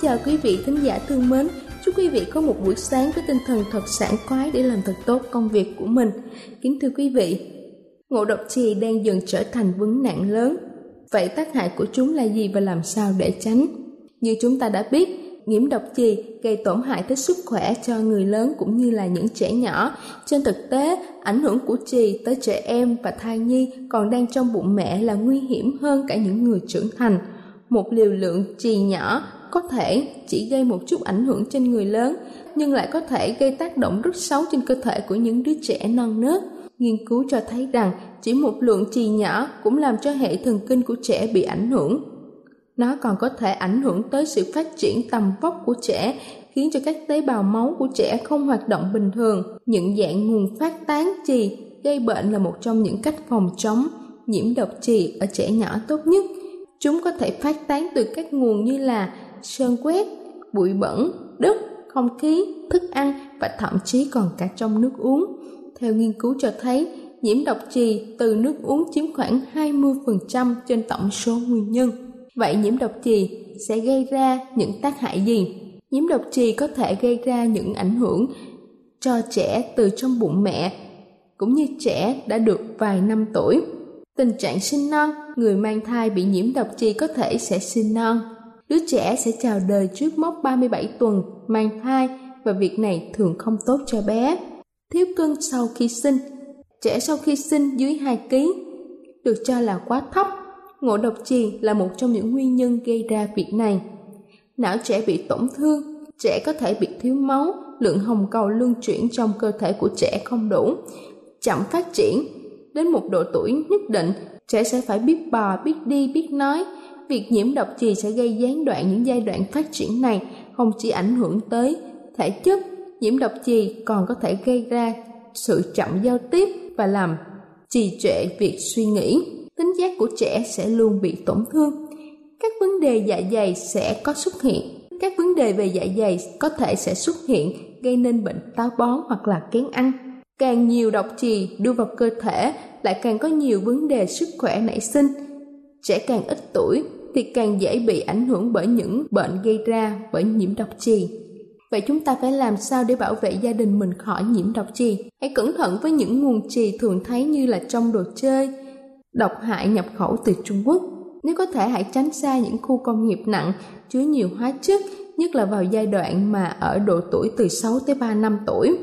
Kính chào quý vị thính giả thương mến. Chúc quý vị có một buổi sáng với tinh thần thật sảng khoái để làm thật tốt công việc của mình. Kính thưa quý vị, ngộ độc chì đang dần trở thành vấn nạn lớn. Vậy tác hại của chúng là gì và làm sao để tránh? Như chúng ta đã biết, nhiễm độc chì gây tổn hại tới sức khỏe cho người lớn cũng như là những trẻ nhỏ. Trên thực tế, ảnh hưởng của chì tới trẻ em và thai nhi còn đang trong bụng mẹ là nguy hiểm hơn cả những người trưởng thành một liều lượng trì nhỏ có thể chỉ gây một chút ảnh hưởng trên người lớn, nhưng lại có thể gây tác động rất xấu trên cơ thể của những đứa trẻ non nớt. Nghiên cứu cho thấy rằng chỉ một lượng trì nhỏ cũng làm cho hệ thần kinh của trẻ bị ảnh hưởng. Nó còn có thể ảnh hưởng tới sự phát triển tầm vóc của trẻ, khiến cho các tế bào máu của trẻ không hoạt động bình thường. Những dạng nguồn phát tán trì gây bệnh là một trong những cách phòng chống nhiễm độc trì ở trẻ nhỏ tốt nhất. Chúng có thể phát tán từ các nguồn như là sơn quét, bụi bẩn, đất, không khí, thức ăn và thậm chí còn cả trong nước uống. Theo nghiên cứu cho thấy, nhiễm độc trì từ nước uống chiếm khoảng 20% trên tổng số nguyên nhân. Vậy nhiễm độc trì sẽ gây ra những tác hại gì? Nhiễm độc trì có thể gây ra những ảnh hưởng cho trẻ từ trong bụng mẹ, cũng như trẻ đã được vài năm tuổi. Tình trạng sinh non, người mang thai bị nhiễm độc trì có thể sẽ sinh non. Đứa trẻ sẽ chào đời trước mốc 37 tuần mang thai và việc này thường không tốt cho bé. Thiếu cân sau khi sinh Trẻ sau khi sinh dưới 2 kg được cho là quá thấp. Ngộ độc trì là một trong những nguyên nhân gây ra việc này. Não trẻ bị tổn thương, trẻ có thể bị thiếu máu, lượng hồng cầu luân chuyển trong cơ thể của trẻ không đủ, chậm phát triển đến một độ tuổi nhất định, trẻ sẽ phải biết bò, biết đi, biết nói. Việc nhiễm độc trì sẽ gây gián đoạn những giai đoạn phát triển này, không chỉ ảnh hưởng tới thể chất, nhiễm độc trì còn có thể gây ra sự chậm giao tiếp và làm trì trệ việc suy nghĩ. Tính giác của trẻ sẽ luôn bị tổn thương. Các vấn đề dạ dày sẽ có xuất hiện. Các vấn đề về dạ dày có thể sẽ xuất hiện gây nên bệnh táo bón hoặc là kén ăn Càng nhiều độc trì đưa vào cơ thể lại càng có nhiều vấn đề sức khỏe nảy sinh. Trẻ càng ít tuổi thì càng dễ bị ảnh hưởng bởi những bệnh gây ra bởi nhiễm độc trì. Vậy chúng ta phải làm sao để bảo vệ gia đình mình khỏi nhiễm độc trì? Hãy cẩn thận với những nguồn trì thường thấy như là trong đồ chơi, độc hại nhập khẩu từ Trung Quốc. Nếu có thể hãy tránh xa những khu công nghiệp nặng chứa nhiều hóa chất, nhất là vào giai đoạn mà ở độ tuổi từ 6 tới 3 năm tuổi.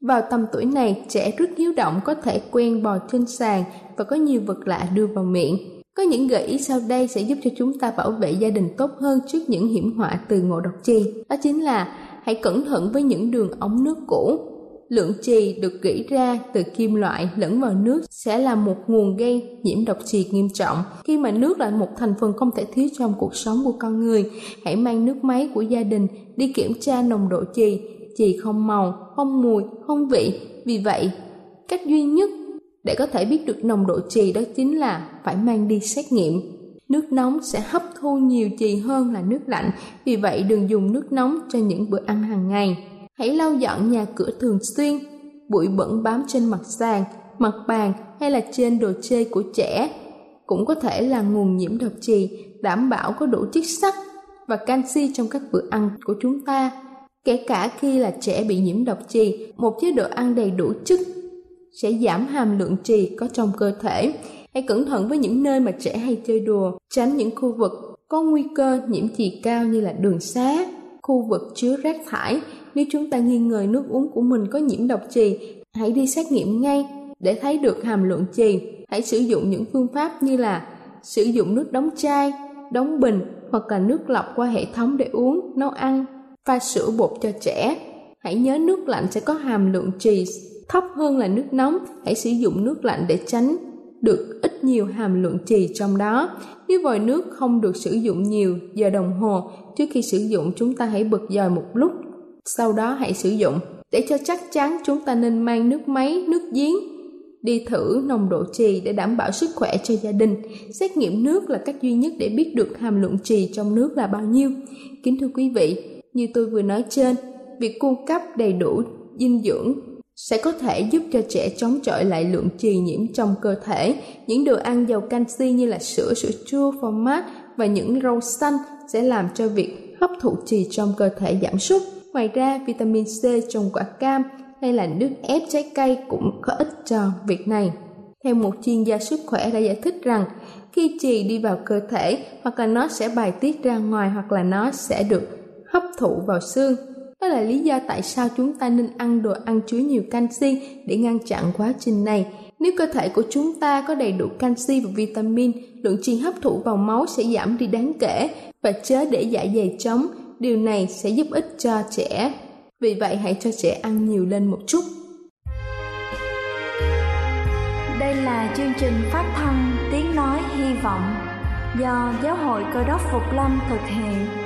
Vào tầm tuổi này, trẻ rất hiếu động có thể quen bò trên sàn và có nhiều vật lạ đưa vào miệng. Có những gợi ý sau đây sẽ giúp cho chúng ta bảo vệ gia đình tốt hơn trước những hiểm họa từ ngộ độc trì. Đó chính là hãy cẩn thận với những đường ống nước cũ. Lượng trì được gỉ ra từ kim loại lẫn vào nước sẽ là một nguồn gây nhiễm độc trì nghiêm trọng. Khi mà nước là một thành phần không thể thiếu trong cuộc sống của con người, hãy mang nước máy của gia đình đi kiểm tra nồng độ trì chì không màu, không mùi, không vị. Vì vậy, cách duy nhất để có thể biết được nồng độ trì đó chính là phải mang đi xét nghiệm. Nước nóng sẽ hấp thu nhiều trì hơn là nước lạnh, vì vậy đừng dùng nước nóng cho những bữa ăn hàng ngày. Hãy lau dọn nhà cửa thường xuyên, bụi bẩn bám trên mặt sàn, mặt bàn hay là trên đồ chơi của trẻ cũng có thể là nguồn nhiễm độc trì, đảm bảo có đủ chất sắt và canxi trong các bữa ăn của chúng ta. Kể cả khi là trẻ bị nhiễm độc trì, một chế độ ăn đầy đủ chất sẽ giảm hàm lượng trì có trong cơ thể. Hãy cẩn thận với những nơi mà trẻ hay chơi đùa, tránh những khu vực có nguy cơ nhiễm trì cao như là đường xá, khu vực chứa rác thải. Nếu chúng ta nghi ngờ nước uống của mình có nhiễm độc trì, hãy đi xét nghiệm ngay để thấy được hàm lượng trì. Hãy sử dụng những phương pháp như là sử dụng nước đóng chai, đóng bình hoặc là nước lọc qua hệ thống để uống, nấu ăn, pha sữa bột cho trẻ. Hãy nhớ nước lạnh sẽ có hàm lượng trì thấp hơn là nước nóng. Hãy sử dụng nước lạnh để tránh được ít nhiều hàm lượng trì trong đó. Nếu vòi nước không được sử dụng nhiều giờ đồng hồ, trước khi sử dụng chúng ta hãy bật dòi một lúc, sau đó hãy sử dụng. Để cho chắc chắn chúng ta nên mang nước máy, nước giếng đi thử nồng độ trì để đảm bảo sức khỏe cho gia đình. Xét nghiệm nước là cách duy nhất để biết được hàm lượng trì trong nước là bao nhiêu. Kính thưa quý vị, như tôi vừa nói trên, việc cung cấp đầy đủ dinh dưỡng sẽ có thể giúp cho trẻ chống chọi lại lượng trì nhiễm trong cơ thể. Những đồ ăn giàu canxi như là sữa, sữa chua, phô mát và những rau xanh sẽ làm cho việc hấp thụ trì trong cơ thể giảm sút. Ngoài ra, vitamin C trong quả cam hay là nước ép trái cây cũng có ích cho việc này. Theo một chuyên gia sức khỏe đã giải thích rằng, khi trì đi vào cơ thể hoặc là nó sẽ bài tiết ra ngoài hoặc là nó sẽ được hấp thụ vào xương. Đó là lý do tại sao chúng ta nên ăn đồ ăn chứa nhiều canxi để ngăn chặn quá trình này. Nếu cơ thể của chúng ta có đầy đủ canxi và vitamin, lượng chi hấp thụ vào máu sẽ giảm đi đáng kể và chớ để dạ dày trống. Điều này sẽ giúp ích cho trẻ vì vậy hãy cho trẻ ăn nhiều lên một chút. Đây là chương trình phát thanh Tiếng Nói Hy Vọng do Giáo hội Cơ đốc Phục Lâm thực hiện.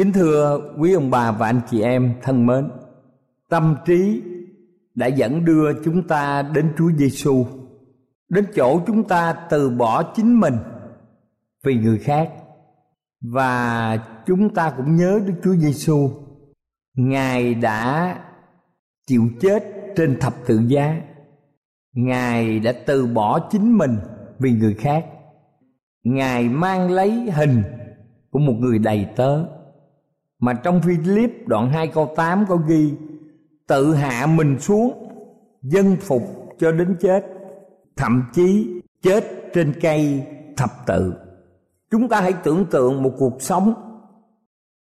Kính thưa quý ông bà và anh chị em thân mến, tâm trí đã dẫn đưa chúng ta đến Chúa Giêsu, đến chỗ chúng ta từ bỏ chính mình vì người khác. Và chúng ta cũng nhớ Đức Chúa Giêsu Ngài đã chịu chết trên thập tự giá. Ngài đã từ bỏ chính mình vì người khác. Ngài mang lấy hình của một người đầy tớ. Mà trong Philip đoạn 2 câu 8 có ghi, Tự hạ mình xuống, Dân phục cho đến chết, Thậm chí chết trên cây thập tự. Chúng ta hãy tưởng tượng một cuộc sống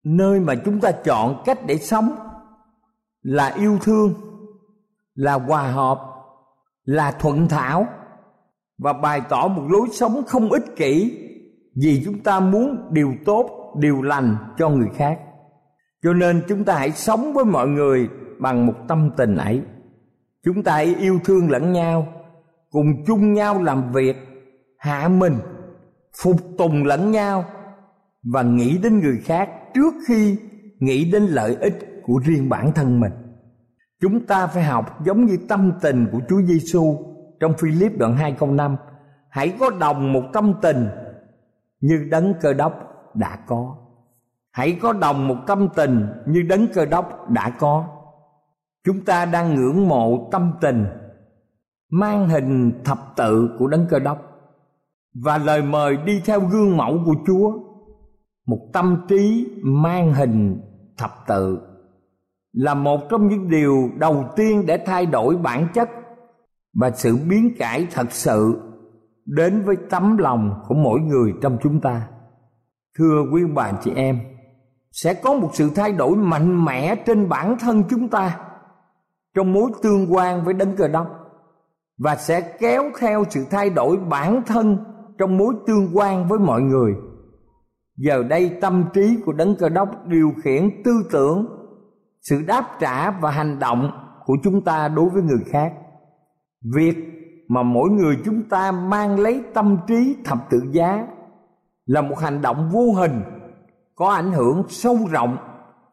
nơi mà chúng ta chọn cách để sống là yêu thương, là hòa hợp, là thuận thảo, và bày tỏ một lối sống không ích kỷ vì chúng ta muốn điều tốt, điều lành cho người khác cho nên chúng ta hãy sống với mọi người bằng một tâm tình ấy chúng ta hãy yêu thương lẫn nhau, cùng chung nhau làm việc, hạ mình, phục tùng lẫn nhau và nghĩ đến người khác trước khi nghĩ đến lợi ích của riêng bản thân mình. Chúng ta phải học giống như tâm tình của Chúa Giêsu trong Philip đoạn 2 câu 5. Hãy có đồng một tâm tình như đấng cơ đốc đã có. Hãy có đồng một tâm tình như đấng cơ đốc đã có. Chúng ta đang ngưỡng mộ tâm tình, mang hình thập tự của đấng cơ đốc và lời mời đi theo gương mẫu của Chúa, một tâm trí mang hình thập tự, là một trong những điều đầu tiên để thay đổi bản chất và sự biến cải thật sự đến với tấm lòng của mỗi người trong chúng ta thưa quý bà chị em sẽ có một sự thay đổi mạnh mẽ trên bản thân chúng ta trong mối tương quan với đấng cờ đốc và sẽ kéo theo sự thay đổi bản thân trong mối tương quan với mọi người. Giờ đây, tâm trí của đấng cơ đốc điều khiển tư tưởng, sự đáp trả và hành động của chúng ta đối với người khác. Việc mà mỗi người chúng ta mang lấy tâm trí thập tự giá là một hành động vô hình có ảnh hưởng sâu rộng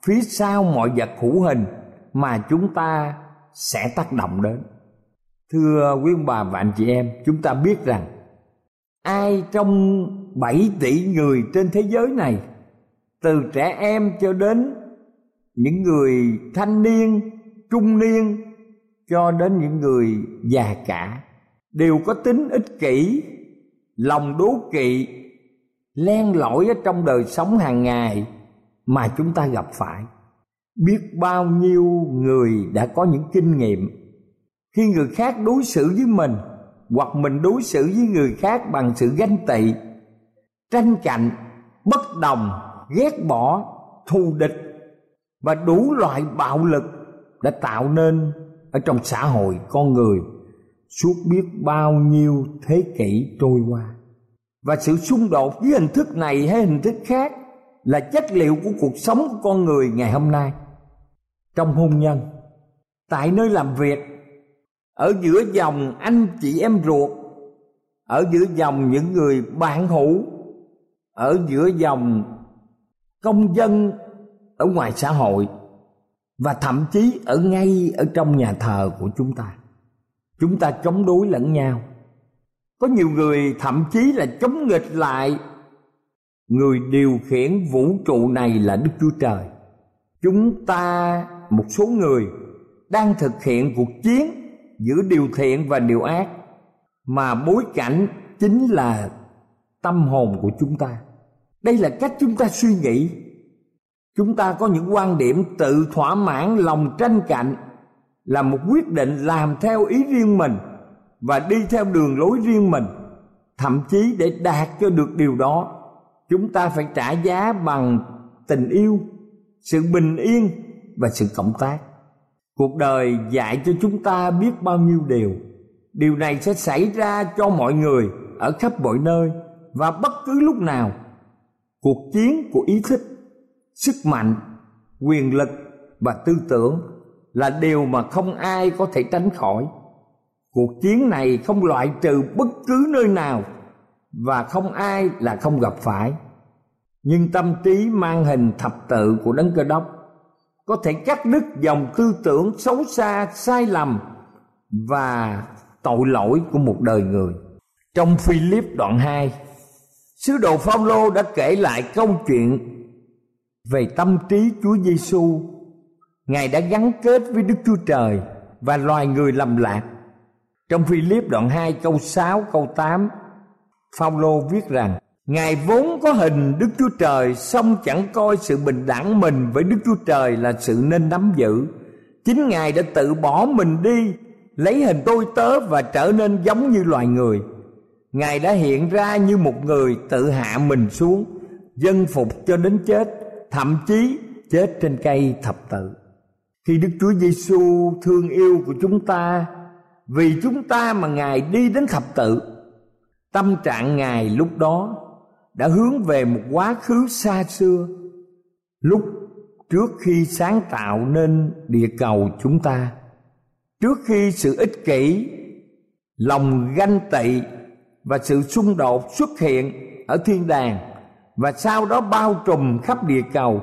phía sau mọi vật hữu hình mà chúng ta sẽ tác động đến. Thưa quý ông bà và anh chị em, chúng ta biết rằng ai trong 7 tỷ người trên thế giới này, từ trẻ em cho đến những người thanh niên, trung niên, cho đến những người già cả, đều có tính ích kỷ, lòng đố kỵ len lỏi ở trong đời sống hàng ngày mà chúng ta gặp phải. Biết bao nhiêu người đã có những kinh nghiệm. Khi người khác đối xử với mình, hoặc mình đối xử với người khác bằng sự ganh tị, tranh cạnh, bất đồng, ghét bỏ, thù địch và đủ loại bạo lực đã tạo nên ở trong xã hội con người suốt biết bao nhiêu thế kỷ trôi qua và sự xung đột với hình thức này hay hình thức khác là chất liệu của cuộc sống của con người ngày hôm nay. Trong hôn nhân, tại nơi làm việc, ở giữa dòng anh chị em ruột, ở giữa dòng những người bạn hữu, ở giữa dòng công dân ở ngoài xã hội, và thậm chí ở ngay ở trong nhà thờ của chúng ta. Chúng ta chống đối lẫn nhau có nhiều người thậm chí là chống nghịch lại. Người điều khiển vũ trụ này là đức chúa trời. Chúng ta, một số người, đang thực hiện cuộc chiến giữa điều thiện và điều ác, mà bối cảnh chính là tâm hồn của chúng ta. Đây là cách chúng ta suy nghĩ. Chúng ta có những quan điểm tự thỏa mãn, lòng tranh cạnh, là một quyết định làm theo ý riêng mình và đi theo đường lối riêng mình, thậm chí để đạt cho được điều đó, chúng ta phải trả giá bằng tình yêu, sự bình yên và sự cộng tác. Cuộc đời dạy cho chúng ta biết bao nhiêu điều. Điều này sẽ xảy ra cho mọi người ở khắp mọi nơi và bất cứ lúc nào. Cuộc chiến của ý thức, sức mạnh, quyền lực và tư tưởng là điều mà không ai có thể tránh khỏi cuộc chiến này không loại trừ bất cứ nơi nào và không ai là không gặp phải. Nhưng tâm trí mang hình thập tự của đấng cơ đốc có thể cắt đứt dòng tư tưởng xấu xa, sai lầm và tội lỗi của một đời người. Trong Philip đoạn 2 sứ đồ Phaolô đã kể lại câu chuyện về tâm trí Chúa Giêsu Ngài đã gắn kết với Đức Chúa Trời và loài người lầm lạc trong Philip đoạn 2 câu 6 câu 8 Phaolô viết rằng Ngài vốn có hình Đức Chúa Trời song chẳng coi sự bình đẳng mình với Đức Chúa Trời là sự nên nắm giữ. Chính Ngài đã tự bỏ mình đi, lấy hình tôi tớ và trở nên giống như loài người. Ngài đã hiện ra như một người tự hạ mình xuống, dân phục cho đến chết, thậm chí chết trên cây thập tự. Khi Đức Chúa Giêsu thương yêu của chúng ta, vì chúng ta mà Ngài đi đến thập tự, tâm trạng Ngài lúc đó đã hướng về một quá khứ xa xưa lúc trước khi sáng tạo nên địa cầu chúng ta. Trước khi sự ích kỷ lòng ganh tị và sự xung đột xuất hiện ở thiên đàng và sau đó bao trùm khắp địa cầu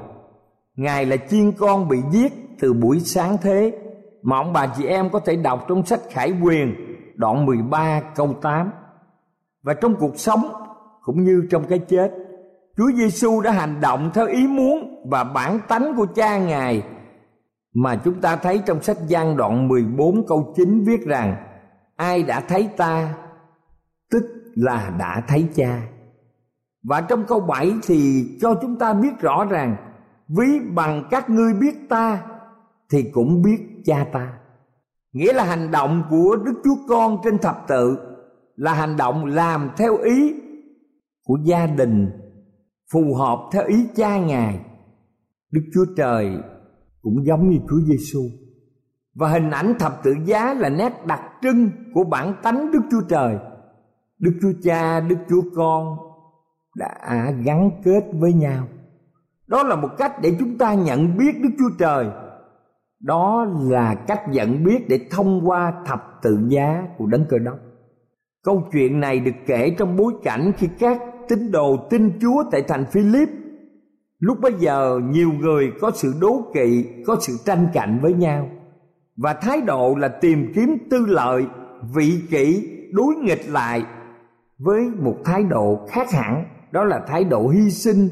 ngài là chiên con bị giết từ buổi sáng thế mà ông bà chị em có thể đọc trong sách Khải Quyền, đoạn 13 câu 8 và trong cuộc sống, cũng như trong cái chết, Chúa Giêsu đã hành động theo ý muốn và bản tánh của cha Ngài mà chúng ta thấy trong sách Giăng đoạn 14 câu 9 viết rằng, ai đã thấy ta, tức là đã thấy cha. Và trong câu 7 thì cho chúng ta biết rõ ràng ví bằng các ngươi biết ta thì cũng biết cha ta. Nghĩa là hành động của Đức Chúa Con trên thập tự là hành động làm theo ý của gia đình, phù hợp theo ý cha ngài. Đức chúa trời cũng giống như chúa giêsu và hình ảnh thập tự giá là nét đặc trưng của bản tánh đức chúa trời. Đức chúa cha, đức chúa con đã gắn kết với nhau. Đó là một cách để chúng ta nhận biết đức chúa trời đó là cách nhận biết để thông qua thập tự giá của đấng cơ đốc câu chuyện này được kể trong bối cảnh khi các tín đồ tin Chúa tại thành Philip. Lúc bấy giờ nhiều người có sự đố kỵ, có sự tranh cạnh với nhau và thái độ là tìm kiếm tư lợi, vị kỷ đối nghịch lại với một thái độ khác hẳn, đó là thái độ hy sinh,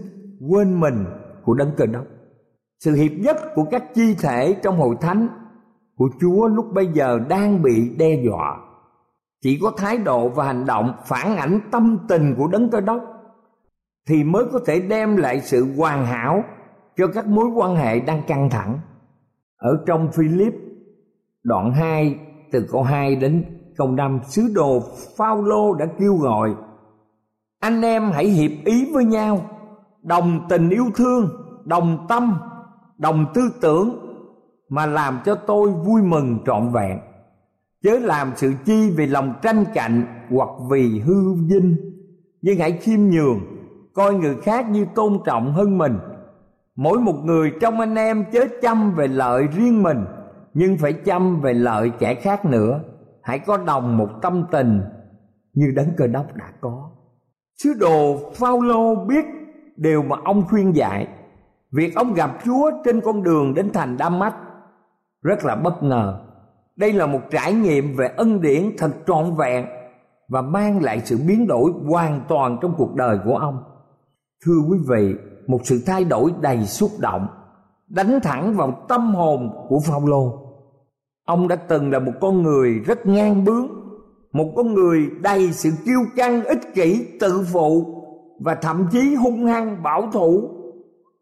quên mình của đấng cơ đốc. Sự hiệp nhất của các chi thể trong hội thánh của Chúa lúc bây giờ đang bị đe dọa. Chỉ có thái độ và hành động phản ảnh tâm tình của đấng cơ đốc thì mới có thể đem lại sự hoàn hảo cho các mối quan hệ đang căng thẳng. Ở trong Philip đoạn 2 từ câu 2 đến câu 5 sứ đồ Phaolô đã kêu gọi, anh em hãy hiệp ý với nhau, đồng tình yêu thương, đồng tâm đồng tư tưởng mà làm cho tôi vui mừng trọn vẹn. Chớ làm sự chi vì lòng tranh cạnh hoặc vì hư vinh. Nhưng hãy khiêm nhường, coi người khác như tôn trọng hơn mình. Mỗi một người trong anh em chớ chăm về lợi riêng mình, nhưng phải chăm về lợi kẻ khác nữa. Hãy có đồng một tâm tình như đấng cơ đốc đã có. Sứ đồ Phao-lô biết điều mà ông khuyên dạy việc ông gặp Chúa trên con đường đến thành Đam Mách rất là bất ngờ. Đây là một trải nghiệm về ân điển thật trọn vẹn và mang lại sự biến đổi hoàn toàn trong cuộc đời của ông. Thưa quý vị, một sự thay đổi đầy xúc động, đánh thẳng vào tâm hồn của Phaolô. Ông đã từng là một con người rất ngang bướng, một con người đầy sự kiêu căng, ích kỷ, tự phụ và thậm chí hung hăng bảo thủ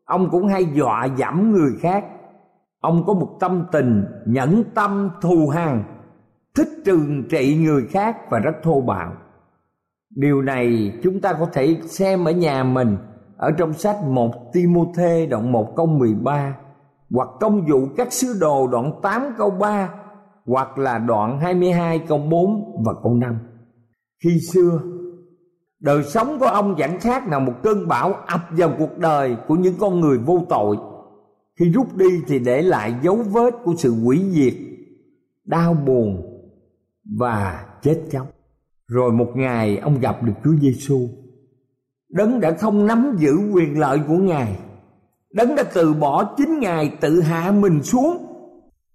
ông cũng hay dọa dẫm người khác ông có một tâm tình nhẫn tâm thù hằn thích trừng trị người khác và rất thô bạo điều này chúng ta có thể xem ở nhà mình ở trong sách 1 Timôthê đoạn 1 câu 13 hoặc công vụ các sứ đồ đoạn 8 câu 3 hoặc là đoạn 22 câu 4 và câu 5. Khi xưa, đời sống của ông chẳng khác nào một cơn bão ập vào cuộc đời của những con người vô tội. Khi rút đi thì để lại dấu vết của sự hủy diệt, đau buồn và chết chóc. Rồi một ngày ông gặp được Chúa Giêsu đấng đã không nắm giữ quyền lợi của ngài. Đấng đã từ bỏ chính ngài tự hạ mình xuống,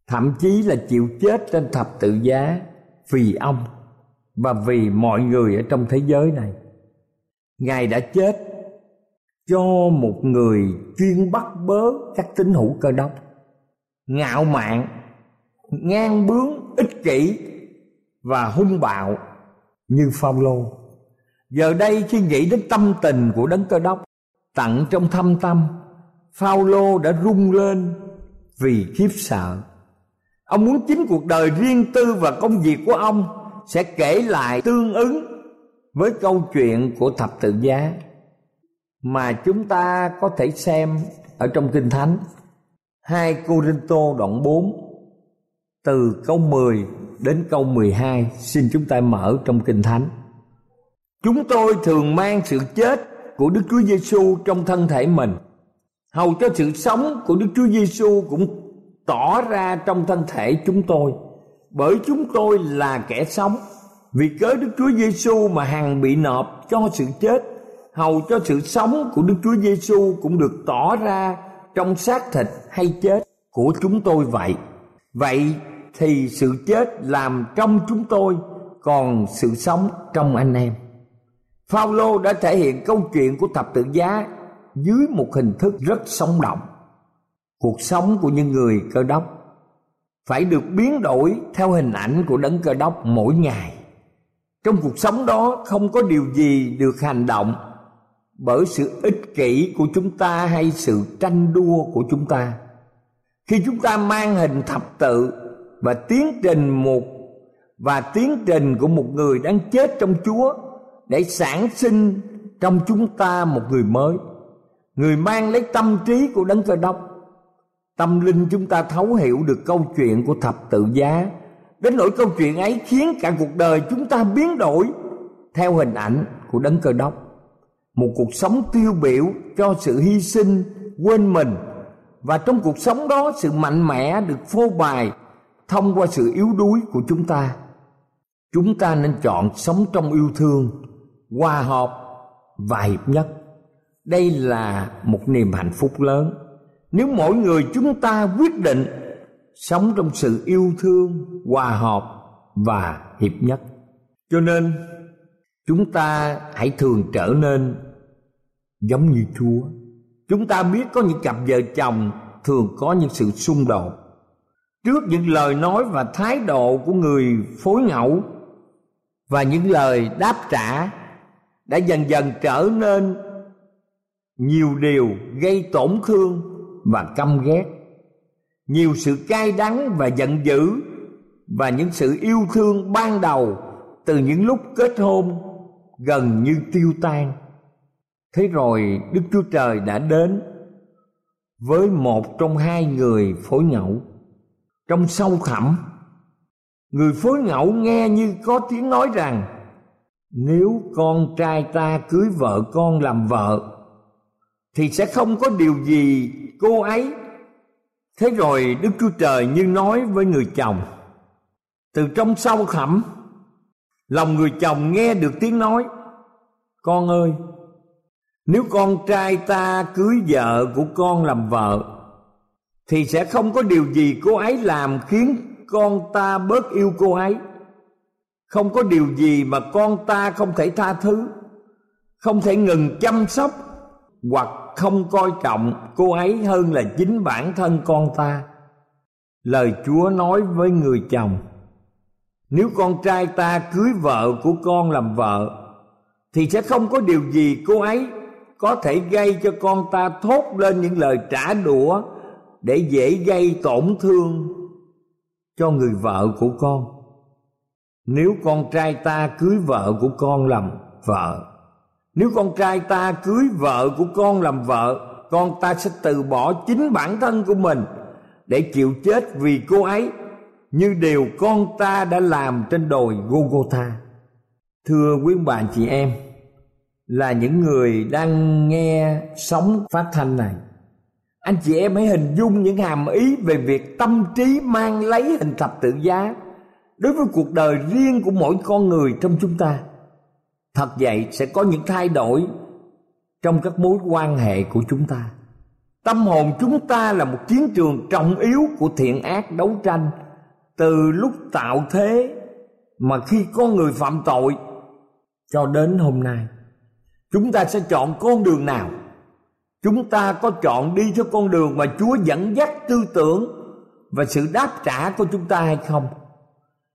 thậm chí là chịu chết trên thập tự giá vì ông và vì mọi người ở trong thế giới này ngài đã chết cho một người chuyên bắt bớ các tín hữu cơ đốc ngạo mạn ngang bướng ích kỷ và hung bạo như Phaolô. Giờ đây khi nghĩ đến tâm tình của đấng cơ đốc tặng trong thâm tâm, Phaolô đã rung lên vì khiếp sợ. Ông muốn chính cuộc đời riêng tư và công việc của ông sẽ kể lại tương ứng với câu chuyện của thập tự giá mà chúng ta có thể xem ở trong Kinh Thánh. Hai Cô Rinh Tô đoạn 4 từ câu 10 đến câu 12 xin chúng ta mở trong Kinh Thánh. Chúng tôi thường mang sự chết của Đức Chúa Giêsu trong thân thể mình, hầu cho sự sống của Đức Chúa Giêsu cũng tỏ ra trong thân thể chúng tôi, bởi chúng tôi là kẻ sống. Vì cớ Đức Chúa Giêsu mà hằng bị nộp cho sự chết, hầu cho sự sống của Đức Chúa Giêsu cũng được tỏ ra trong xác thịt hay chết của chúng tôi vậy. Vậy thì sự chết làm trong chúng tôi còn sự sống trong anh em. Phaolô đã thể hiện câu chuyện của thập tự giá dưới một hình thức rất sống động. Cuộc sống của những người cơ đốc phải được biến đổi theo hình ảnh của đấng cơ đốc mỗi ngày trong cuộc sống đó không có điều gì được hành động bởi sự ích kỷ của chúng ta hay sự tranh đua của chúng ta. Khi chúng ta mang hình thập tự và tiến trình một và tiến trình của một người đang chết trong Chúa để sản sinh trong chúng ta một người mới, người mang lấy tâm trí của đấng cơ đốc, tâm linh chúng ta thấu hiểu được câu chuyện của thập tự giá đến nỗi câu chuyện ấy khiến cả cuộc đời chúng ta biến đổi theo hình ảnh của đấng cơ đốc. Một cuộc sống tiêu biểu cho sự hy sinh, quên mình. Và trong cuộc sống đó, sự mạnh mẽ được phô bày thông qua sự yếu đuối của chúng ta. Chúng ta nên chọn sống trong yêu thương, hòa hợp và hiệp nhất. Đây là một niềm hạnh phúc lớn. Nếu mỗi người chúng ta quyết định sống trong sự yêu thương, hòa hợp và hiệp nhất. Cho nên, chúng ta hãy thường trở nên giống như chúa. Chúng ta biết có những cặp vợ chồng thường có những sự xung đột. Trước những lời nói và thái độ của người phối ngẫu và những lời đáp trả đã dần dần trở nên nhiều điều gây tổn thương và căm ghét nhiều sự cay đắng và giận dữ và những sự yêu thương ban đầu từ những lúc kết hôn gần như tiêu tan. Thế rồi đức chúa trời đã đến với một trong hai người phối ngẫu. Trong sâu thẳm, người phối ngẫu nghe như có tiếng nói rằng, nếu con trai ta cưới vợ con làm vợ, thì sẽ không có điều gì cô ấy thế rồi đức chúa trời như nói với người chồng, từ trong sâu thẳm, lòng người chồng nghe được tiếng nói, con ơi, nếu con trai ta cưới vợ của con làm vợ, thì sẽ không có điều gì cô ấy làm khiến con ta bớt yêu cô ấy. Không có điều gì mà con ta không thể tha thứ, không thể ngừng chăm sóc hoặc không coi trọng cô ấy hơn là chính bản thân con ta. Lời chúa nói với người chồng, nếu con trai ta cưới vợ của con làm vợ, thì sẽ không có điều gì cô ấy có thể gây cho con ta thốt lên những lời trả đũa để dễ gây tổn thương cho người vợ của con. Nếu con trai ta cưới vợ của con làm vợ nếu con trai ta cưới vợ của con làm vợ con ta sẽ từ bỏ chính bản thân của mình để chịu chết vì cô ấy như điều con ta đã làm trên đồi Gogotha. Thưa quý bà chị em, là những người đang nghe sóng phát thanh này anh chị em hãy hình dung những hàm ý về việc tâm trí mang lấy hình thập tự giá đối với cuộc đời riêng của mỗi con người trong chúng ta thật vậy sẽ có những thay đổi trong các mối quan hệ của chúng ta. Tâm hồn chúng ta là một chiến trường trọng yếu của thiện ác đấu tranh. Từ lúc tạo thế mà khi có người phạm tội cho đến hôm nay, chúng ta sẽ chọn con đường nào? Chúng ta có chọn đi theo con đường mà chúa dẫn dắt tư tưởng và sự đáp trả của chúng ta hay không?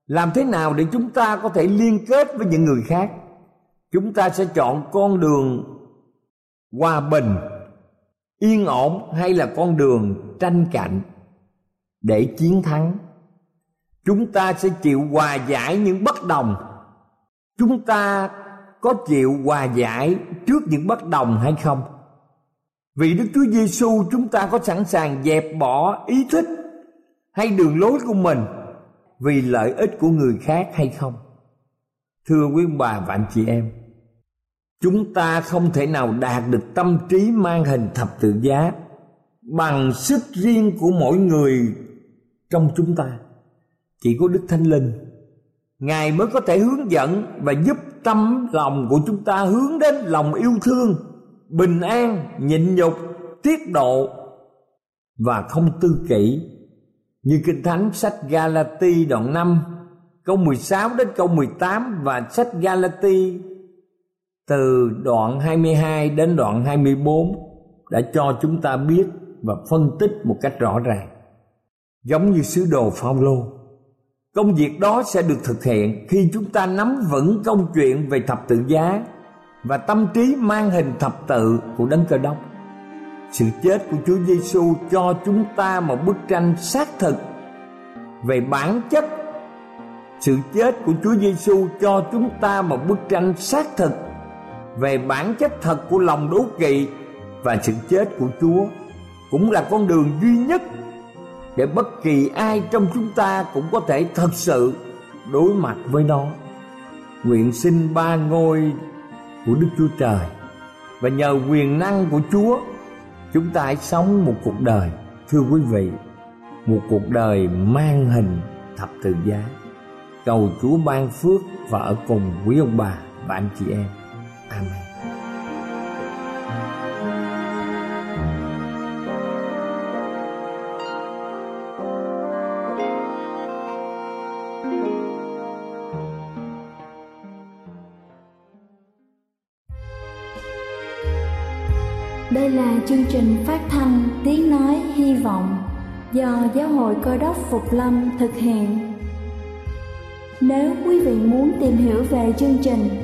Làm thế nào để chúng ta có thể liên kết với những người khác? Chúng ta sẽ chọn con đường hòa bình, yên ổn hay là con đường tranh cạnh để chiến thắng. Chúng ta sẽ chịu hòa giải những bất đồng. Chúng ta có chịu hòa giải trước những bất đồng hay không? Vì đức chúa giêsu chúng ta có sẵn sàng dẹp bỏ ý thích hay đường lối của mình vì lợi ích của người khác hay không? Thưa quý bà và anh chị em chúng ta không thể nào đạt được tâm trí mang hình thập tự giá bằng sức riêng của mỗi người trong chúng ta. Chỉ có đức thánh linh, ngài mới có thể hướng dẫn và giúp tâm lòng của chúng ta hướng đến lòng yêu thương, bình an, nhịn nhục, tiết độ và không tư kỷ. Như Kinh Thánh sách Galati đoạn 5 câu 16 đến câu 18 và sách Galati từ đoạn 22 đến đoạn 24 đã cho chúng ta biết và phân tích một cách rõ ràng. Giống như sứ đồ Phaolô, công việc đó sẽ được thực hiện khi chúng ta nắm vững câu chuyện về thập tự giá và tâm trí mang hình thập tự của đấng cơ đốc. Sự chết của Chúa Giêsu cho chúng ta một bức tranh xác thực về bản chất. Sự chết của Chúa Giêsu cho chúng ta một bức tranh xác thực về bản chất thật của lòng đố kỵ và sự chết của Chúa cũng là con đường duy nhất để bất kỳ ai trong chúng ta cũng có thể thật sự đối mặt với nó. Nguyện xin ba ngôi của Đức Chúa Trời và nhờ quyền năng của Chúa, chúng ta hãy sống một cuộc đời, thưa quý vị, một cuộc đời mang hình thập tự giá cầu Chúa ban phước và ở cùng quý ông bà và anh chị em Amen. Đây là chương trình phát thanh Tiếng Nói Hy Vọng do Giáo hội Cơ đốc Phục Lâm thực hiện. Nếu quý vị muốn tìm hiểu về chương trình